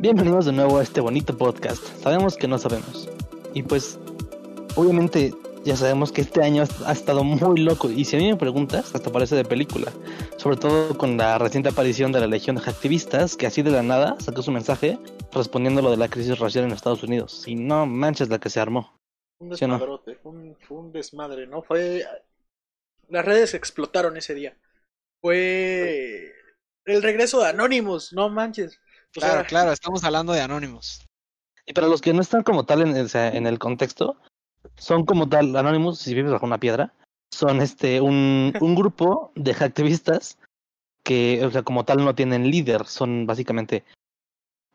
Bienvenidos de nuevo a este bonito podcast. Sabemos que no sabemos. Y pues, obviamente, ya sabemos que este año ha estado muy loco. Y si a mí me preguntas, hasta parece de película. Sobre todo con la reciente aparición de la Legión de Activistas, que así de la nada sacó su mensaje respondiendo a lo de la crisis racial en Estados Unidos. Y no manches la que se armó. Un ¿Sí o no? desmadrote, un, fue un desmadre, ¿no? Fue. Las redes explotaron ese día. Fue. El regreso de Anonymous, no manches. O Claro, sea, claro, estamos hablando de Anonymous. Y para los que no están como tal en, el contexto, son como tal Anonymous, si vives bajo una piedra, son este un, un grupo de activistas que, o sea, como tal no tienen líder, son básicamente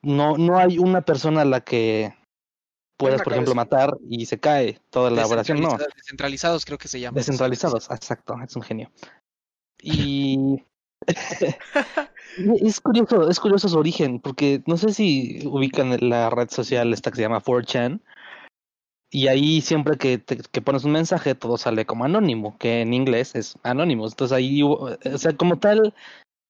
no no hay una persona a la que puedas, por ejemplo, matar y se cae toda la operación, no. Descentraliza- Descentralizados creo que se llama. Descentralizados, exacto, es un genio. Y es curioso, es curioso su origen, porque no sé si ubican la red social esta que se llama 4chan, y ahí siempre que, te- que pones un mensaje todo sale como anónimo, que en inglés es anónimo. Entonces ahí, hubo- o sea, como tal,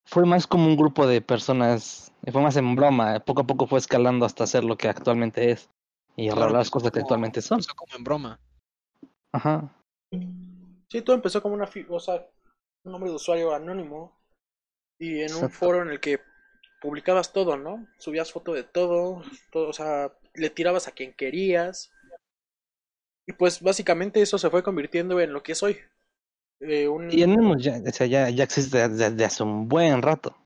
fue más como un grupo de personas, fue más en broma, poco a poco fue escalando hasta ser lo que actualmente es, y Claro, las cosas que como- actualmente son. empezó como en broma. Ajá. Sí, todo empezó como una. O sea, un nombre de usuario anónimo. Y en un foro en el que publicabas todo, ¿no? Subías foto de todo, todo, o sea, le tirabas a quien querías. Y pues básicamente eso se fue convirtiendo en lo que es hoy. Eh, un... Y Anonymous ya, o sea, ya, ya existe desde, desde hace un buen rato.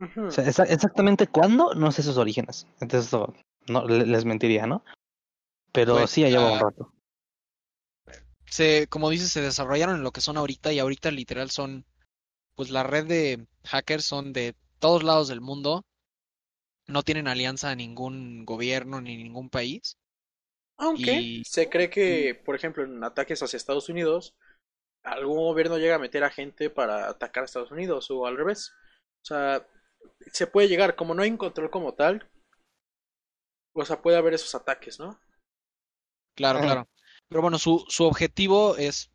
Ujú. O sea, exa- exactamente cuándo, no sé sus orígenes. Entonces, eso no, le- les mentiría, ¿no? Pero Pues, sí, ya lleva un ah, rato. Se, como dices, se desarrollaron en lo que son ahorita y ahorita literal son, pues la red de hackers son de todos lados del mundo. No tienen alianza a ningún gobierno ni ningún país. Aunque Y- se cree que, por ejemplo, en ataques hacia Estados Unidos, algún gobierno llega a meter a gente para atacar a Estados Unidos o al revés. O sea, se puede llegar, como no hay un control como tal, o sea, puede haber esos ataques, ¿no? Claro, claro. Pero bueno, su, su objetivo es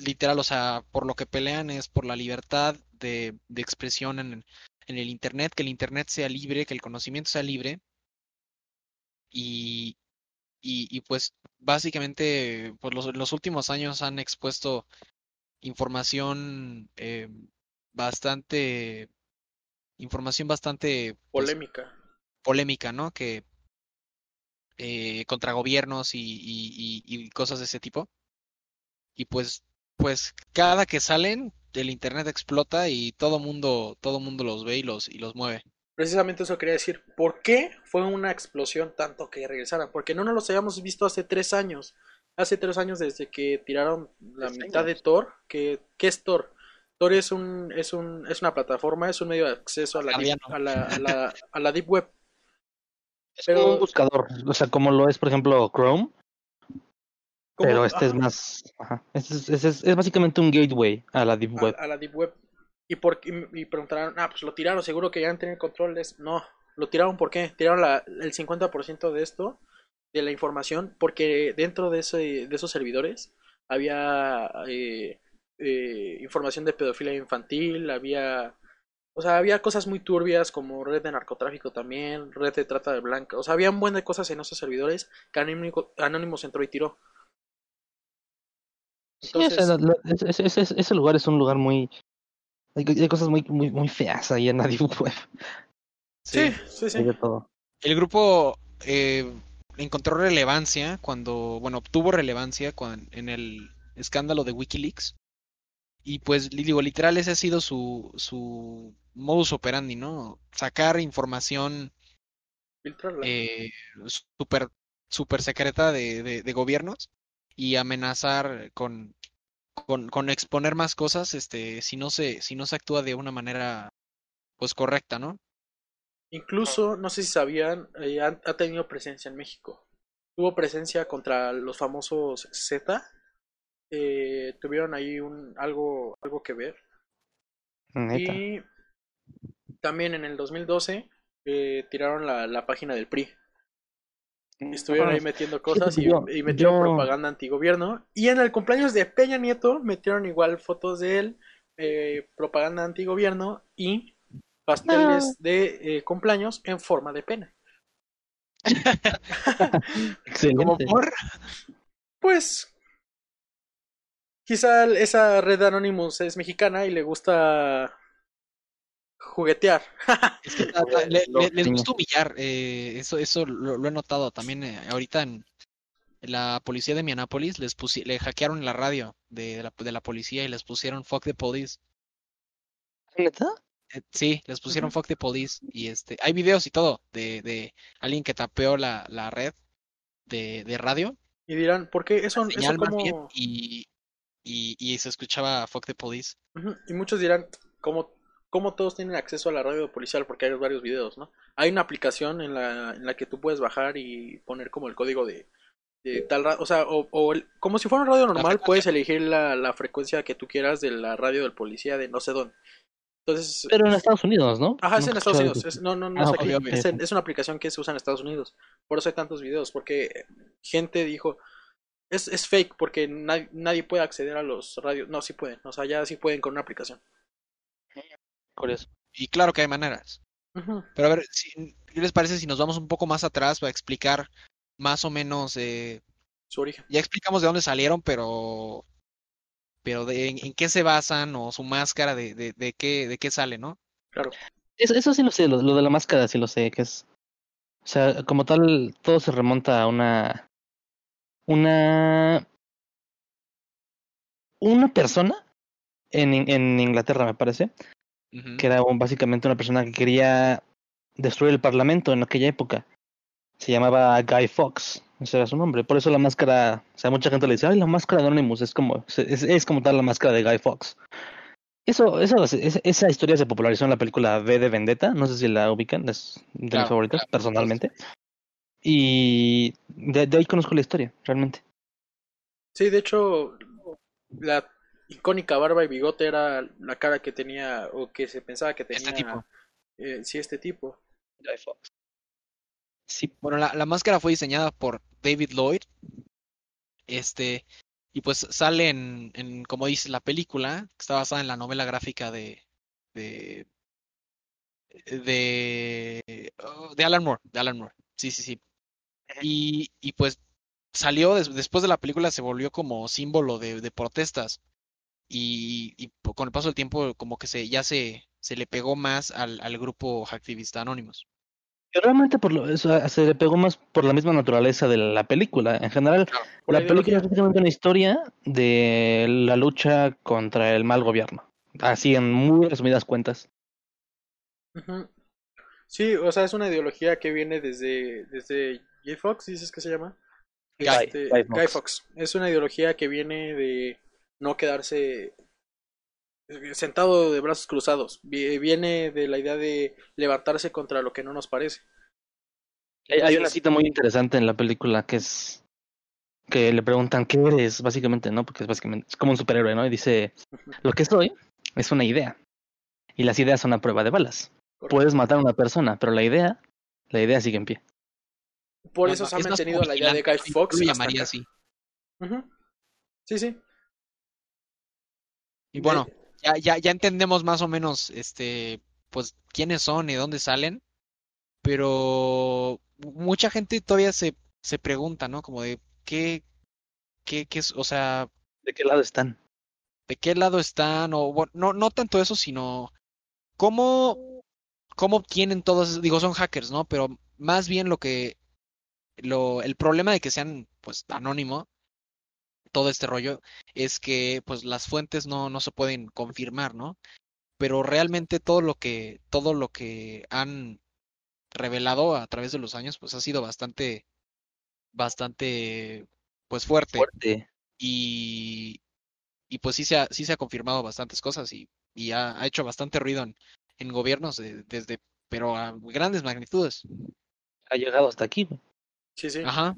literal, o sea, por lo que pelean es por la libertad de, de expresión en, en el Internet, que el Internet sea libre, que el conocimiento sea libre. Y, y, y pues básicamente, pues los, los últimos años han expuesto información eh, bastante, información bastante pues, Polémica. polémica, ¿no? Que eh, contra gobiernos y, y, y cosas de ese tipo. Y pues, pues cada que salen, el internet explota y todo mundo, todo mundo los ve y los, y los mueve. Precisamente eso quería decir. ¿Por qué fue una explosión tanto que regresaran? Porque no nos los habíamos visto hace tres años. Hace tres años desde que tiraron la Tres mitad de. Tor. Que, ¿Qué es Tor? Tor es un, es un, es una plataforma, es un medio de acceso a la, deep, a la, a la, a la deep web. Es pero- como un buscador, o sea, como lo es, por ejemplo, Chrome. Pero este es más. Ajá. Es, es, es, es- es básicamente un gateway a la Deep Web. a la deep web. Y, por, y, y preguntarán, ah, pues lo tiraron, seguro que ya han tenido controles. No, lo tiraron, ¿por qué? Tiraron la, el 50% de esto, de la información, porque dentro de, ese, de esos servidores había eh, eh, información de pedofilia infantil, había... O sea, había cosas muy turbias como red de narcotráfico también, red de trata de blanca. O sea, había un buen de cosas en esos servidores que Anónimo- Anonymous entró y tiró. Sí, o sea, Entonces- la- la- ese- ese- ese- ese lugar es un lugar muy. Hay, hay cosas muy, muy, muy feas ahí en la Deep Web. Sí, sí, sí. Hay de todo. El grupo eh, encontró relevancia cuando, bueno, obtuvo relevancia cuan- en el escándalo de Wikileaks. Y pues, digo, literal, ese ha sido su, su modus operandi, ¿no? Sacar información Filtrarla. eh, súper super secreta de, de, de gobiernos y amenazar con, con, con exponer más cosas, este, si no se, si no se actúa de una manera pues correcta, ¿no? Incluso, no sé si sabían, eh, ha, ha tenido presencia en México. Tuvo presencia contra los famosos Z. eh, tuvieron ahí un algo, algo que ver. Neta. Y también en el 2012 eh, tiraron la, la página del PRI. Estuvieron ahí metiendo cosas y, yo- y metieron yo- propaganda antigobierno. Y en el cumpleaños de Peña Nieto metieron igual fotos de él, eh, propaganda antigobierno y pasteles de eh, cumpleaños en forma de pena. Excelente. Como por... Pues quizá esa red Anonymous es mexicana y le gusta juguetear. Es que ta- ta- le- les gusta humillar. eh, eso eso lo, lo he notado también eh, ahorita en la policía de Minneapolis. Les pusi- le hackearon la radio de, de la, de la policía y les pusieron fuck the police. ¿Neta? Eh, sí, les pusieron fuck the police. Y este, hay videos y todo de, de alguien que tapeó la, la red de, de radio. Y dirán, ¿por qué eso, eso como... y, y, y se escuchaba fuck the police. Y muchos dirán, ¿cómo, ¿cómo todos tienen acceso a la radio policial? Porque hay varios videos, ¿no? Hay una aplicación en la, en la que tú puedes bajar y poner como el código de, de tal radio, o sea, o, o el- como si fuera un radio normal, puedes elegir la, la frecuencia que tú quieras de la radio del policía de no sé dónde. Entonces, Pero en Estados Unidos, ¿no? Ajá, es en Estados Unidos. Es, no, no, no Ah, es aquí. una aplicación que se usa en Estados Unidos. Por eso hay tantos videos. Porque gente dijo. Es, es fake porque nadie, nadie puede acceder a los radios. No, sí pueden. O sea, ya sí pueden con una aplicación. Curioso. Y claro que hay maneras. Pero a ver, si, ¿qué les parece si nos vamos un poco más atrás para explicar más o menos eh, Su origen. ya explicamos de dónde salieron, pero pero de en, en qué se basan o su máscara de, de, de qué de qué sale, ¿no? Claro. Eso, eso sí lo sé, lo, lo de la máscara sí lo sé, que es... O sea, como tal, todo se remonta a una... Una... Una persona en, In- en Inglaterra, me parece, Que era un- básicamente una persona que quería destruir el parlamento en aquella época. Se llamaba Guy Fawkes, ese era su nombre. Por eso la máscara, o sea, mucha gente le dice, ay, la máscara de Anonymous es como, es, es como tal la máscara de Guy Fawkes. Eso, eso, es- esa historia se popularizó en la película V de Vendetta, no sé si la ubican, es de Claro, mis favoritas, claro. personalmente. Y de, de ahí conozco la historia, realmente. Sí, de hecho, la icónica barba y bigote era la cara que tenía o que se pensaba que tenía. Este tipo. eh, sí, este tipo. Guy Fawkes. Sí, Bueno, la, la máscara fue diseñada por David Lloyd. Este, y pues sale en, en, como dice la película, que está basada en la novela gráfica de de de, oh, de Alan Moore, de Alan Moore. Sí, sí, sí. Y, y pues salió des- después de la película se volvió como símbolo de, de protestas. Y, y con el paso del tiempo como que se ya se, se le pegó más al, al grupo activista Anonymous. Pero realmente por lo, eso, se le pegó más por la misma naturaleza de la película. En general, la la película es básicamente una historia de la lucha contra el mal gobierno. Así en muy resumidas cuentas. Sí, o sea, es una ideología que viene desde, desde J. Fox, dices que se llama. Guy, Este, Guy Guy Fawkes. Fawkes. Es una ideología que viene de no quedarse eh, sentado de brazos cruzados. Vi- Viene de la idea de levantarse contra lo que no nos parece. Hay, hay una cita muy interesante en la película que es que le preguntan qué eres, básicamente, ¿no? Porque es básicamente es como un superhéroe, ¿no? Y dice, lo que soy es una idea. Y las ideas son a prueba de balas. Correcto. Puedes matar a una persona, pero la idea, la idea sigue en pie. Por No, eso no, se ha mantenido la idea de Guy Fox. hasta llamaría así. Sí, sí. Y bueno, ya, ya, ya entendemos más o menos, este, pues, quiénes son y dónde salen, pero mucha gente todavía se, se pregunta, ¿no? Como de, ¿qué, qué, qué es, o sea, ¿De qué lado están? de qué lado están? O, bueno, no, no tanto eso, sino cómo, cómo obtienen todos, digo, son hackers, ¿no? Pero más bien lo que, lo, el problema de que sean, pues, anónimo, todo este rollo, es que, pues, las fuentes no, no se pueden confirmar, ¿no? Pero realmente todo lo que, todo lo que han revelado a través de los años, pues, ha sido bastante, bastante, pues, fuerte Fuerte. y, y pues sí se ha, sí se ha confirmado bastantes cosas y, y ha, ha hecho bastante ruido en, en gobiernos de- desde, pero a grandes magnitudes. Ha llegado hasta aquí. Sí, sí. Ajá.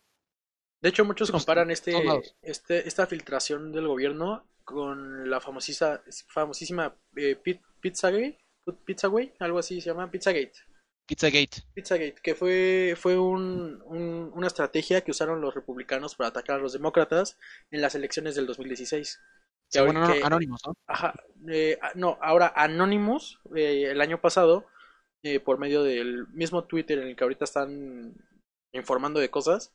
De hecho, muchos pues, comparan este, este, esta filtración del gobierno con la famosísima, famosísima eh, Pit- Pizzagate, Pizzagate, algo así se llama, Pizzagate. Pizzagate. Pizzagate, que fue, fue un- un- una estrategia que usaron los republicanos para atacar a los demócratas en las elecciones del 2016. Sí, Que bueno, que- anónimos, ¿no? Ajá, eh, no, ahora Anonymous, eh, el año pasado, eh, por medio del mismo Twitter en el que ahorita están informando de cosas,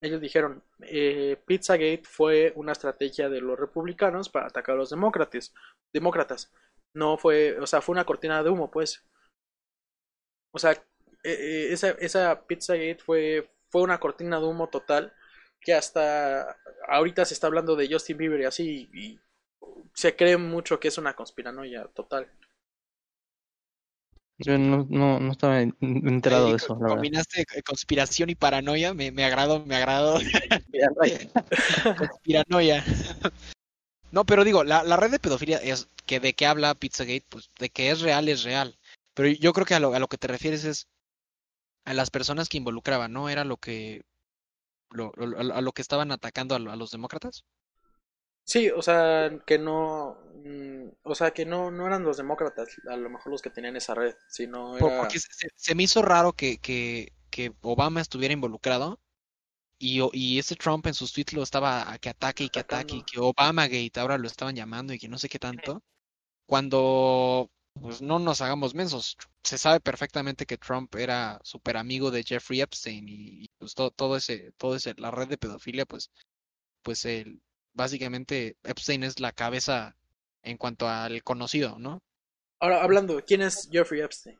ellos dijeron, eh, Pizzagate fue una estrategia de los republicanos para atacar a los demócratas. demócratas. No fue, o sea, fue una cortina de humo, pues. O sea, eh, esa, esa Pizzagate fue, fue una cortina de humo total que hasta ahorita se está hablando de Justin Bieber y así, y se cree mucho que es una conspiranoia total. Yo no, no, no estaba enterado de eso. La combinaste conspiración y paranoia, me, me agradó, me agradó. Conspiranoia. No, pero digo, la, la red de pedofilia es que de qué habla Pizzagate, pues de que es real, es real. Pero yo creo que a lo, a lo que te refieres es a las personas que involucraban, ¿no? Era lo que lo, a lo que estaban atacando a, los demócratas. Sí, o sea, que no, mm, o sea, que no, no eran los demócratas, a lo mejor los que tenían esa red, sino era... Porque se, me hizo raro que, que, que, Obama estuviera involucrado y, y ese Trump en sus tweets lo estaba a que ataque y que ataque y que Obama Gate ahora lo estaban llamando y que no sé qué tanto. Cuando pues no nos hagamos mensos. Se sabe perfectamente que Trump era súper amigo de Jeffrey Epstein y, pues todo, todo, ese, todo ese, la red de pedofilia, pues, pues el, básicamente Epstein es la cabeza en cuanto al conocido, ¿no? Ahora, hablando, ¿quién es Jeffrey Epstein?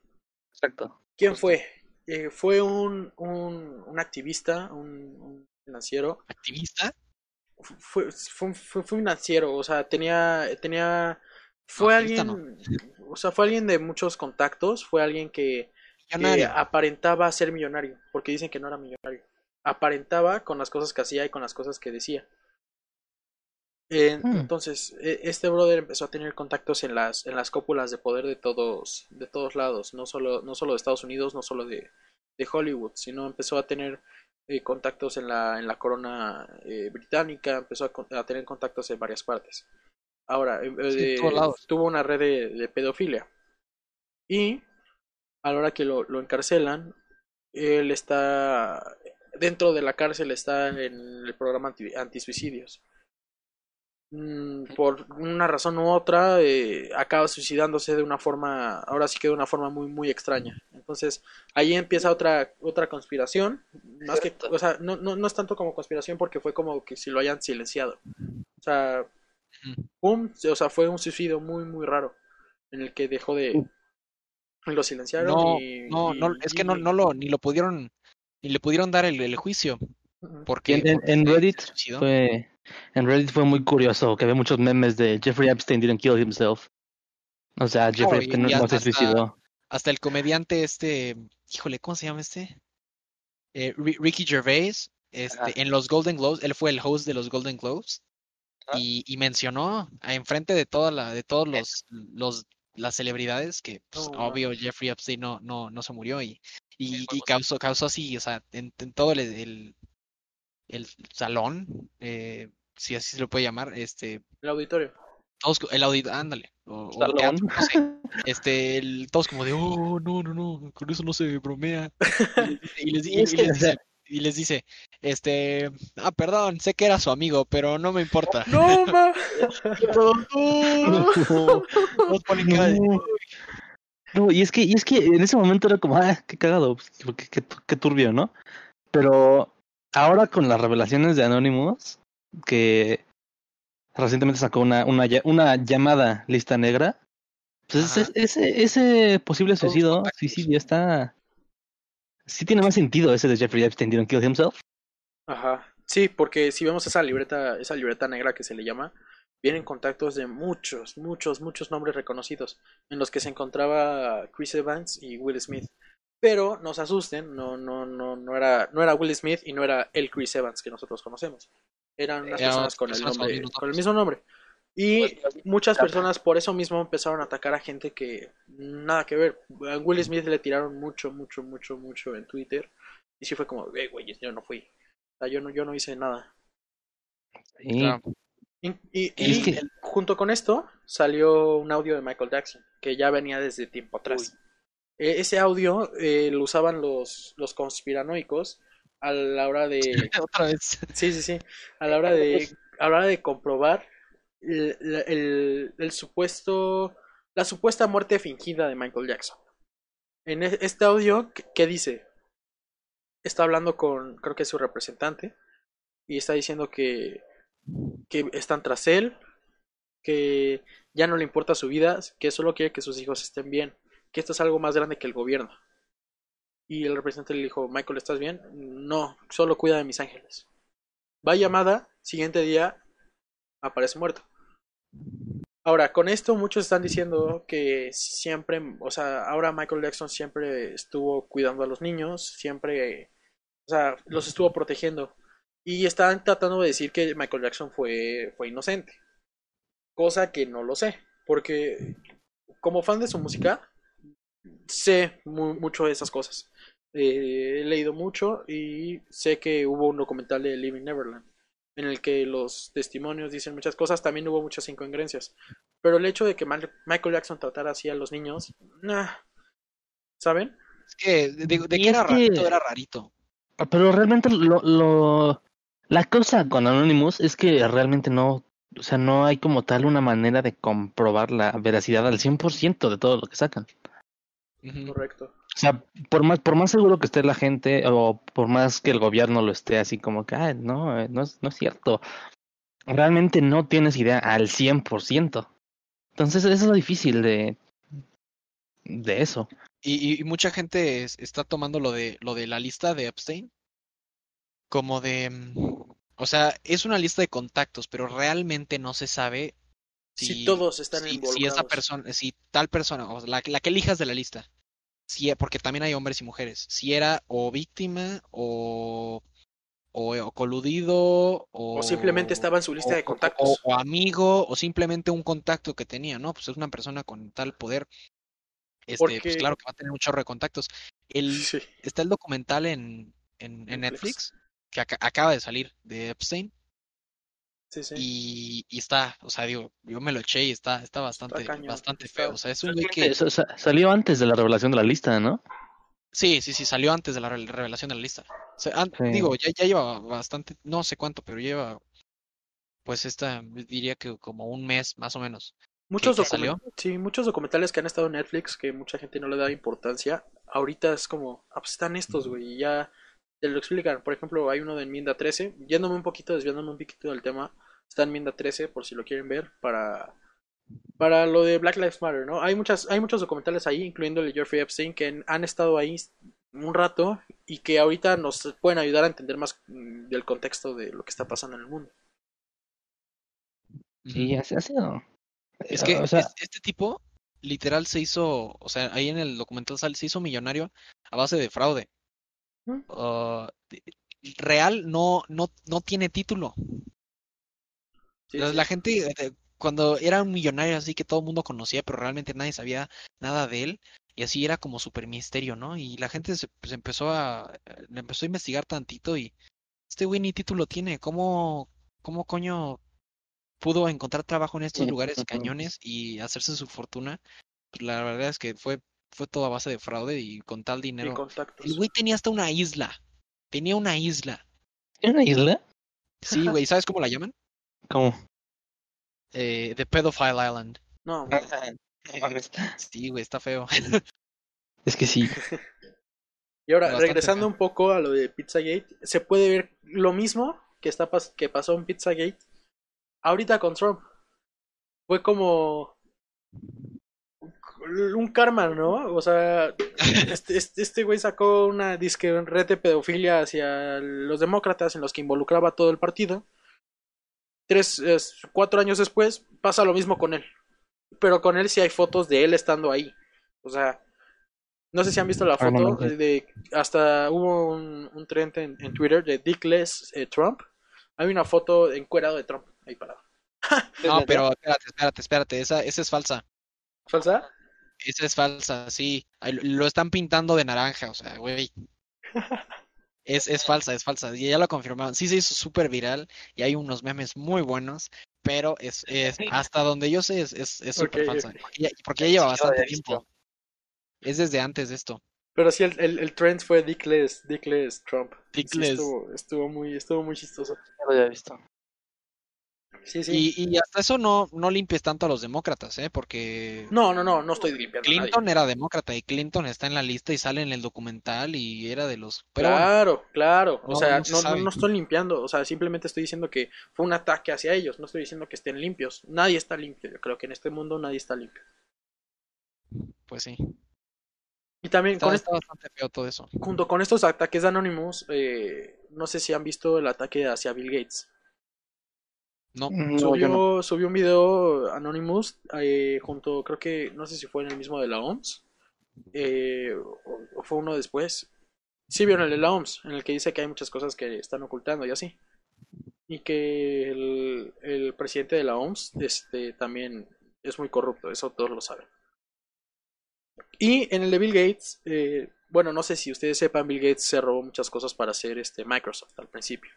Exacto. ¿Quién fue? Eh, fue un, un, un, activista, un, financiero. ¿Activista? Fue, fue, fue, financiero, o sea, tenía, tenía fue alguien, o sea, fue alguien de muchos contactos, fue alguien que, aparentaba ser millonario, porque dicen que no era millonario. Aparentaba con las cosas que hacía y con las cosas que decía. Hmm. Entonces, e, este brother empezó a tener contactos en las, en las cópulas de poder de todos, de todos lados, no solo, no solo de Estados Unidos, no solo de, de Hollywood, sino empezó a tener eh, contactos en la, en la corona eh, británica, empezó a, a, tener contactos en varias partes. Ahora, eh, tuvo una red de, pedofilia. Y a la hora que lo, lo encarcelan, él está dentro de la cárcel, está en el programa anti, antisuicidios. Mm, por una razón u otra, eh, acaba suicidándose de una forma, ahora sí que de una forma muy, muy extraña. Entonces, ahí empieza otra, otra conspiración. Más que, o sea, no, no, no es tanto como conspiración porque fue como que si lo hayan silenciado. O sea, o sea, fue un suicidio muy, muy raro. En el que dejó de. Lo silenciaron no, y, No, no, es que no, no lo, ni lo pudieron, ni le pudieron dar el, el juicio. Porque, en, Reddit fue, en Reddit fue muy curioso que había muchos memes de Jeffrey Epstein didn't kill himself. O sea, Jeffrey Epstein no, se suicidó. Hasta el comediante este, híjole, ¿cómo se llama este? Eh, Ricky Gervais, este, en los Golden Globes, él fue el host de los Golden Globes y, y, mencionó enfrente de toda la, de todos los, los las celebridades que pues, oh, obvio Jeffrey Epstein no, no, no se murió y, y, y causó, causó así, o sea, en, todo el, el, el salón, eh, si así se lo puede llamar, este el auditorio. Todos, el auditorio, ándale, o, teatro, no sé. Este, el, todos como de, oh, no, no, no, con eso no se bromea. Y, les, y les, y les dice, y les dice, este, ah, perdón, sé que era su amigo, pero no me importa. No, ma. no, y es que, y es que en ese momento era como, ah, qué cagado, qué, qué, qué turbio, ¿no? Pero ahora con las revelaciones de Anonymous, que recientemente sacó una, una, una llamada lista negra, pues ese, ese, ese posible suicidio, suicidio está sí tiene más sentido ese de Jeffrey Epstein didn't kill himself. Ajá. Sí, porque si vemos esa libreta, esa libreta negra que se le llama, vienen contactos de muchos, muchos, muchos nombres reconocidos, en los que se encontraba Chris Evans y Will Smith. Pero no se asusten, no, no, no, no era, no era Will Smith y no era el Chris Evans que nosotros conocemos. Eran unas personas con el nombre, con el mismo nombre. Y muchas personas por eso mismo empezaron a atacar a gente que nada que ver. A Will Smith le tiraron mucho, mucho, mucho, mucho en Twitter. Y sí fue como, eh, güey, yo no fui. O sea, yo no, yo no hice nada. Y, y, junto con esto salió un audio de Michael Jackson, que ya venía desde tiempo atrás. E, ese audio eh, lo usaban los, los conspiranoicos a la hora de... Otra vez. Sí, sí, sí. A la hora de, a la hora de comprobar el, el, supuesto, la supuesta muerte fingida de Michael Jackson. En este audio, ¿qué dice? está hablando con, creo que es su representante, y está diciendo que, que están tras él, que ya no le importa su vida, que solo quiere que sus hijos estén bien, que esto es algo más grande que el gobierno. Y el representante le dijo, Michael, ¿estás bien? No, solo cuida de mis ángeles. Va llamada, siguiente día aparece muerto. Ahora, con esto muchos están diciendo que siempre, o sea, ahora Michael Jackson siempre estuvo cuidando a los niños, siempre, o sea, los estuvo protegiendo. Y están tratando de decir que Michael Jackson fue, fue inocente. Cosa que no lo sé, porque como fan de su música, sé mucho de esas cosas. Eh, he leído mucho y sé que hubo un documental de Living Neverland en el que los testimonios dicen muchas cosas, también hubo muchas incongruencias. Pero el hecho de que Michael Jackson tratara así a los niños, nah, ¿saben? Es que de, de, que era rarito, era rarito. Pero realmente lo, lo, la cosa con Anonymous es que realmente no, o sea, no hay como tal una manera de comprobar la veracidad al 100% de todo lo que sacan. Correcto. O sea, por más, por más seguro que esté la gente, o por más que el gobierno lo esté así como que, ah, no, eh, no es, no es cierto. Realmente no tienes idea al 100%. Entonces, eso es lo difícil de, de eso. Y, y, mucha gente está tomando lo de, lo de la lista de Epstein como de... Mm, o sea, es una lista de contactos, pero realmente no se sabe si, todos están si, involucrados. Si esa persona, si tal persona, o la, la que elijas de la lista, si, porque también hay hombres y mujeres, si era o víctima o, o, coludido o, o, simplemente estaba en su lista de contactos. O, amigo o simplemente un contacto que tenía, ¿no? Pues es una persona con tal poder. Este, pues claro que va a tener un chorro de contactos. El, Está el documental en, en, en Netflix que acaba de salir de Epstein. Sí, sí. Y, y, está, o sea, digo, yo me lo eché y está, está bastante, bastante feo. O sea, es un güey que. Salió antes de la revelación de la lista, ¿no? Sí, sí, sí, salió antes de la revelación de la lista. O sea, Digo, ya, ya lleva bastante, no sé cuánto, pero lleva, pues esta, diría que como un mes más o menos. Muchos, sí, muchos documentales que han estado en Netflix que mucha gente no le da importancia. Ahorita es como, ah, pues están estos, güey, y ya te lo explican. Por ejemplo, hay uno de enmienda 13. Yéndome un poquito, desviándome un poquito del tema. Está en enmienda 13, por si lo quieren ver, para, para lo de Black Lives Matter, ¿no? Hay, muchas, hay muchos documentales ahí, incluyendo el de Jeffrey Epstein, que han estado ahí un rato y que ahorita nos pueden ayudar a entender más mm, del contexto de lo que está pasando en el mundo. Sí, ha sido. Es que o sea... este tipo literal se hizo, o sea, ahí en el documental se hizo millonario a base de fraude. Uh, real no, no, no tiene título. la, gente, eh, cuando era un millonario así que todo el mundo conocía, pero realmente nadie sabía nada de él, y así era como super misterio, ¿no? Y la gente se pues, empezó a, eh, empezó a investigar tantito y este güey ni título tiene, ¿cómo, cómo coño pudo encontrar trabajo en estos lugares cañones y hacerse su fortuna? Pues la verdad es que fue fue todo a base de fraude y con tal dinero. El güey tenía hasta una isla. Tenía una isla. ¿Tiene una isla? Sí, güey. ¿Sabes cómo la llaman? ¿Cómo? Eh, The Pedophile Island. No, Sí, güey, está feo. es que sí. Y ahora, regresando un poco a lo de Pizzagate, se puede ver lo mismo que, está que pasó en Pizzagate ahorita con Trump. Fue como un karma, ¿no? O sea, este, este, este, güey sacó una disque red de pedofilia hacia los demócratas en los que involucraba todo el partido. Tres, cuatro años después pasa lo mismo con él. Pero con él sí hay fotos de él estando ahí. O sea, no sé si han visto la ah, foto de, hasta hubo un, un trend en, Twitter de Dickless eh, Trump. Hay una foto encuerado de Trump ahí parado. no, pero espérate, espérate, espérate, esa, esa es falsa. ¿Falsa? Esa es falsa, sí. Lo están pintando de naranja, o sea, güey. Es, es falsa, es falsa. Y ya lo confirmaron. Sí se hizo súper viral y hay unos memes muy buenos, pero es, es hasta donde yo sé es súper es, super falsa. Porque ya, lleva bastante tiempo. Es desde antes de esto. Pero sí, el, el, el trend fue Dickless, Dickless Trump. Dickless. estuvo, estuvo, muy, estuvo muy chistoso. Ya lo había visto. Sí, sí. Y, y hasta eso no, no limpies tanto a los demócratas, ¿eh? Porque No, no, no, no estoy limpiando a nadie. Clinton era demócrata y Clinton está en la lista y sale en el documental y era de los... Pero bueno, Claro, claro. O No, sea, no se no, no, estoy limpiando. O sea, simplemente estoy diciendo que fue un ataque hacia ellos. No estoy diciendo que estén limpios. Nadie está limpio. Yo creo que en este mundo nadie está limpio. pues sí. Y también Está, con está bastante feo todo eso. junto con estos ataques de Anonymous, eh, no sé si han visto el ataque hacia Bill Gates. No, No, subió, no. subió un video Anonymous eh, junto, creo que, no sé si fue en el mismo de la OMS. eh, o, o fue uno después. Sí, vieron el de la OMS, en el que dice que hay muchas cosas que están ocultando y así. Y que el, el presidente de la OMS este, también es muy corrupto, eso todos lo saben. Y en el de Bill Gates, eh, bueno, no sé si ustedes sepan, Bill Gates se robó muchas cosas para hacer este Microsoft al principio.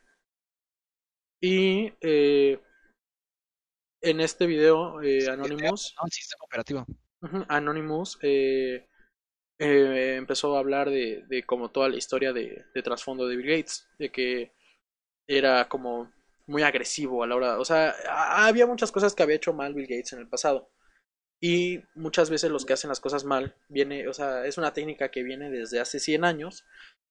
Y eh, en este video, eh, Anonymous, no, el sistema operativo. Ujú, Anonymous eh, eh, empezó a hablar de, de como toda la historia de, de trasfondo de Bill Gates, de que era como muy agresivo a la hora, o sea, había muchas cosas que había hecho mal Bill Gates en el pasado. Y muchas veces los que hacen las cosas mal viene, o sea, es una técnica que viene desde hace 100 años,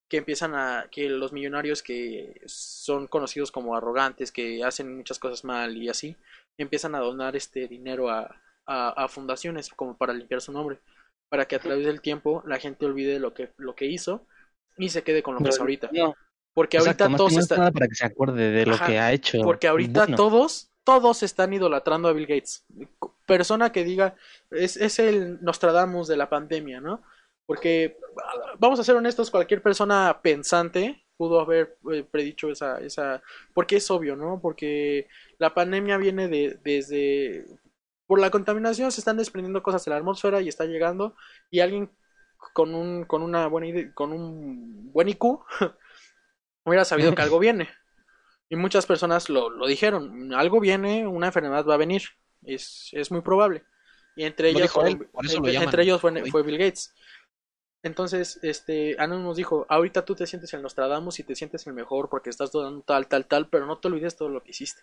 que empiezan a que los millonarios que son conocidos como arrogantes, que hacen muchas cosas mal y así, empiezan a donar este dinero a, a, a fundaciones como para limpiar su nombre, para que a través del tiempo la gente olvide lo que, lo que hizo y se quede con lo que es ahorita. Porque ahorita todos están, para que se acuerde de lo Ajá, que ha hecho. porque ahorita bueno. todos, todos están idolatrando a Bill Gates. Persona que diga, es, es el Nostradamus de la pandemia, ¿no? Porque, vamos a ser honestos, cualquier persona pensante pudo haber eh, predicho esa, esa, porque es obvio, ¿no? Porque la pandemia viene de, desde, por la contaminación se están desprendiendo cosas de la atmósfera y está llegando, y alguien con un, con una buena ide- con un buen IQ hubiera sabido que algo viene. Y muchas personas lo, lo dijeron, algo viene, una enfermedad va a venir, es, es muy probable. Y entre Lo ellas dijo él, fueron- por eso lo entre, llaman entre ellos fue, COVID. fue Bill Gates. Entonces, este, Anonymous dijo, ahorita tú te sientes el Nostradamus y te sientes el mejor porque estás dando tal, tal, tal, pero no te olvides todo lo que hiciste.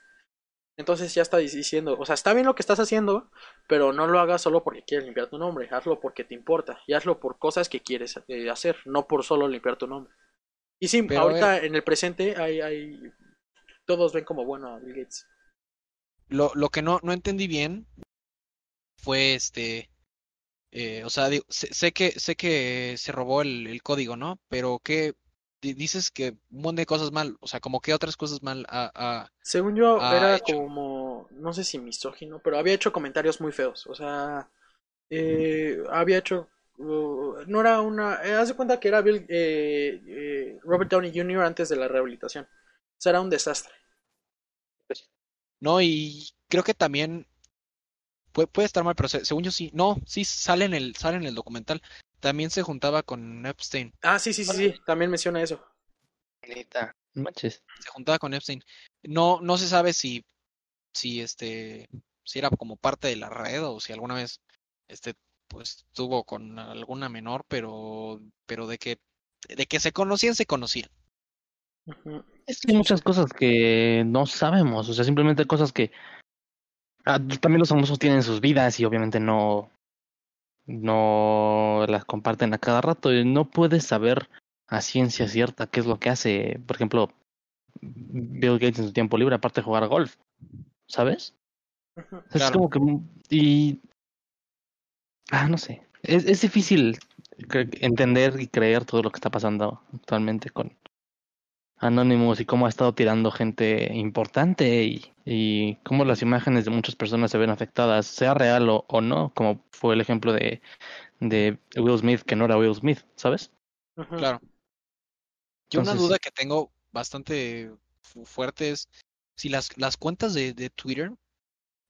Entonces ya está diciendo, o sea, está bien lo que estás haciendo, pero no lo hagas solo porque quieres limpiar tu nombre, hazlo porque te importa y hazlo por cosas que quieres eh, hacer, no por solo limpiar tu nombre. Y sí, Pero, ahorita en el presente hay, hay, todos ven como bueno a Bill Gates. Lo, lo que no, no entendí bien fue este. Eh, o sea, digo, sé, sé que sé que se robó el, el código, ¿no? Pero ¿qué? Di- Dices que un montón de cosas mal. O sea, como que otras cosas mal Según yo, era hecho. como, no sé si misógino, pero había hecho comentarios muy feos. O sea, eh, había hecho, uh, no era una, eh, haz de cuenta que era Bill, eh, eh, Robert Downey Jr. antes de la rehabilitación. O sea, era un desastre. No, y creo que también puede, puede estar mal, pero se- según yo sí. No, sí sale en el, sale en el documental. También se juntaba con Epstein. Ah, sí, sí, sí, sí, también menciona eso. Neta, no manches. Se juntaba con Epstein. No, no se sabe si, si este, si era como parte de la red o si alguna vez, este, pues estuvo con alguna menor, pero, pero de que, de que se conocían, se conocían. Es que hay muchas cosas que no sabemos, o sea, simplemente cosas que ah, también los famosos tienen sus vidas y obviamente no no las comparten a cada rato y no puedes saber a ciencia cierta qué es lo que hace, por ejemplo, Bill Gates en su tiempo libre aparte de jugar golf, ¿sabes? Es como que y ah, no sé, es, es difícil entender y creer todo lo que está pasando actualmente con Anonymous y cómo ha estado tirando gente importante y, y cómo las imágenes de muchas personas se ven afectadas, sea real o, o no, como fue el ejemplo de, de Will Smith, que no era Will Smith, ¿sabes? Claro. Yo una duda que tengo bastante fu- fuerte es si las, las cuentas de, de Twitter,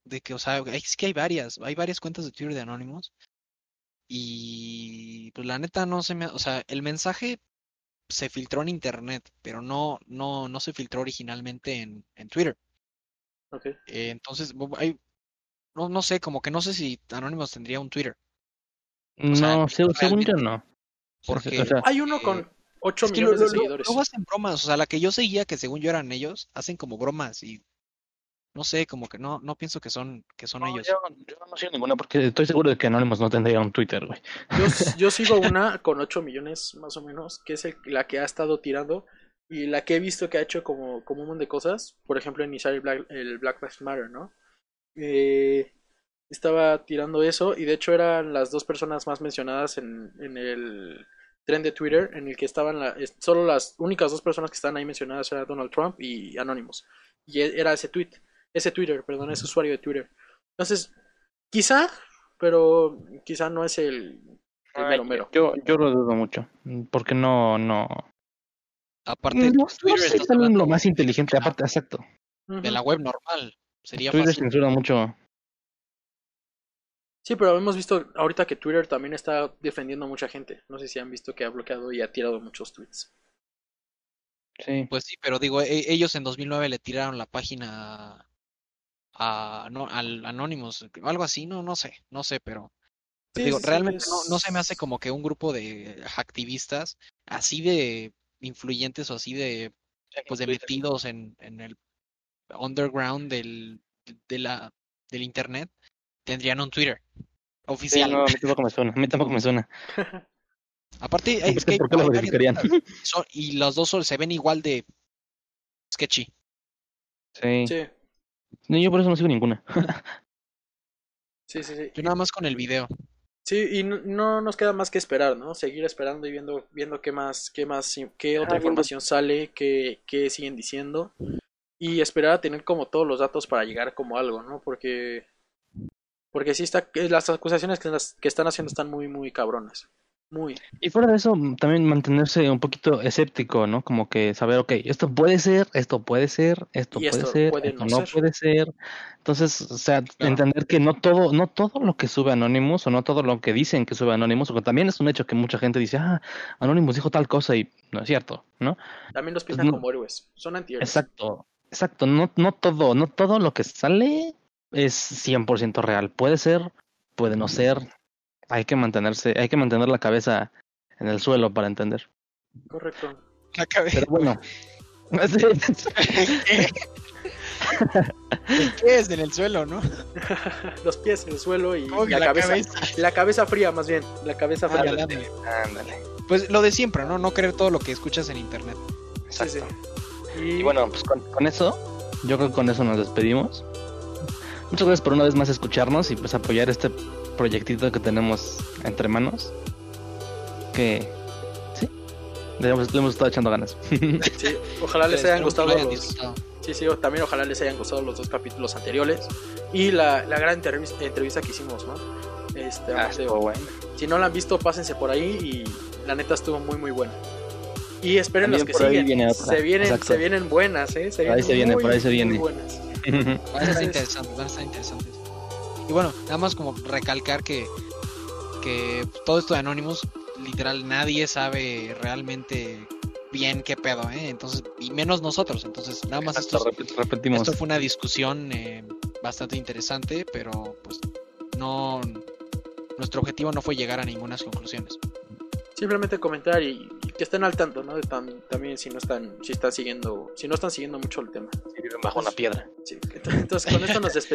de que, o sea, es que hay varias, hay varias cuentas de Twitter de Anonymous. Y pues la neta no se me, o sea, el mensaje se filtró en internet, pero no, no, no se filtró originalmente en, en Twitter. Eh, entonces, hay, no, no sé, como que no sé si Anonymous tendría un Twitter. O sea, no, se- según yo no. Porque- O sea, Hay uno Eh, con 8 Es que millones lo- de seguidores. luego hacen bromas, o sea, la que yo seguía, que según yo eran ellos, hacen como bromas y no sé, como que no, no pienso que son, que son No, ellos. yo, yo no sigo ninguna porque estoy seguro de que Anonymous no tendría un Twitter, güey. Yo, yo sigo una con 8 millones más o menos, que es el- la que ha estado tirando y la que he visto que ha hecho como, como un montón de cosas. Por ejemplo, iniciar el Black, el Black Lives Matter, ¿no? Eh, estaba tirando eso y de hecho eran las dos personas más mencionadas en, en el tren de Twitter en el que estaban la- solo las únicas dos personas que están ahí mencionadas eran Donald Trump y Anonymous. Y e- era ese tweet, ese Twitter, perdón, ese usuario de Twitter. Entonces, quizá, pero quizá no es el, el mero mero. Yo, yo lo dudo mucho. Porque no, no. Aparte, No, no Twitter sé estás también lo más inteligente, aparte, exacto. de la web normal. Sería Twitter fácil. censura mucho. Sí, pero hemos visto ahorita que Twitter también está defendiendo a mucha gente. No sé si han visto que ha bloqueado y ha tirado muchos tweets. Sí. Pues sí, pero digo, e- ellos en 2009 le tiraron la página a, no, al Anonymous, algo así, no, no sé, no sé, pero Sí, digo, sí, realmente es- no, no se me hace como que un grupo de activistas así de influyentes o así de, pues de metidos en, en el underground del, de la, del internet, tendrían un Twitter Sí, oficial. no, a mí tampoco me suena. A mí tampoco me suena. Aparte, es que hay- ¿Por qué lo hay varias verificarían? cosas. Son- y los dos son- se ven igual de sketchy. Sí. Sí, No, yo por eso no sigo ninguna. sí, sí, sí. Yo nada más con el video. Sí, y no, no nos queda más que esperar, ¿no? Seguir esperando y viendo, viendo qué más, qué más, qué otra Ah, viendo- información sale, qué, qué siguen diciendo. Y esperar a tener como todos los datos para llegar como algo, ¿no? Porque, porque sí está, que las acusaciones que, las, que están haciendo están muy, muy cabronas. Muy. Y fuera de eso, también mantenerse un poquito escéptico, ¿no? Como que saber, ok, esto puede ser, esto puede ser, esto puede esto ser, puede esto no ser. puede ser. Entonces, o sea, Claro. entender que no todo, no todo lo que sube Anonymous o no todo lo que dicen que sube Anonymous, porque también es un hecho que mucha gente dice, ah, Anonymous dijo tal cosa y no es cierto, ¿no? También los Pues pintan no- como héroes. Son antihéroes. Exacto, exacto, no, no todo, no todo lo que sale es 100% real. Puede ser, puede no ser. Hay que mantenerse, hay que mantener la cabeza en el suelo para entender. Correcto. La cabeza. Pero bueno. ¿Qué es en el suelo, no? los pies en el suelo y, ¿Cómo y que la, la cabeza, cabeza? la cabeza fría más bien. La cabeza fría. Ándale, ándale. Ándale. Pues lo de siempre, ¿no? No creer todo lo que escuchas en internet. Sí, sí. Exacto. Y, Y bueno, pues con, con eso, yo creo que con eso nos despedimos. Muchas gracias por una vez más escucharnos y pues apoyar este proyectito que tenemos entre manos. Que sí, le hemos, le hemos estado echando ganas. sí, ojalá les hayan gustado los. Sí, sí, también ojalá les hayan gustado los dos capítulos anteriores y la, la gran entrevista, entrevista que hicimos, ¿no? Este, Ah, bueno. Si no la han visto, pásense por ahí y la neta estuvo muy muy buena. Y esperen También los que siguen. viene Se vienen, exacto. se vienen buenas, ¿eh? Se Por ahí se viene, muy, por ahí se viene. buenas. Van a estar interesantes, van a estar interesantes. Y bueno, nada más como recalcar que, que todo esto de Anonymous, literal, nadie sabe realmente bien qué pedo, ¿eh? Entonces, y menos nosotros. Entonces, nada más esto, repetimos. fue una discusión eh, bastante interesante, pero pues no. Nuestro objetivo no fue llegar a ninguna conclusiones. Simplemente comentar y, y que estén al tanto, ¿no? Tam- también si no están, si están siguiendo, si no están siguiendo mucho el tema. Si viven bajo una piedra. Sí, entonces con esto nos despedimos.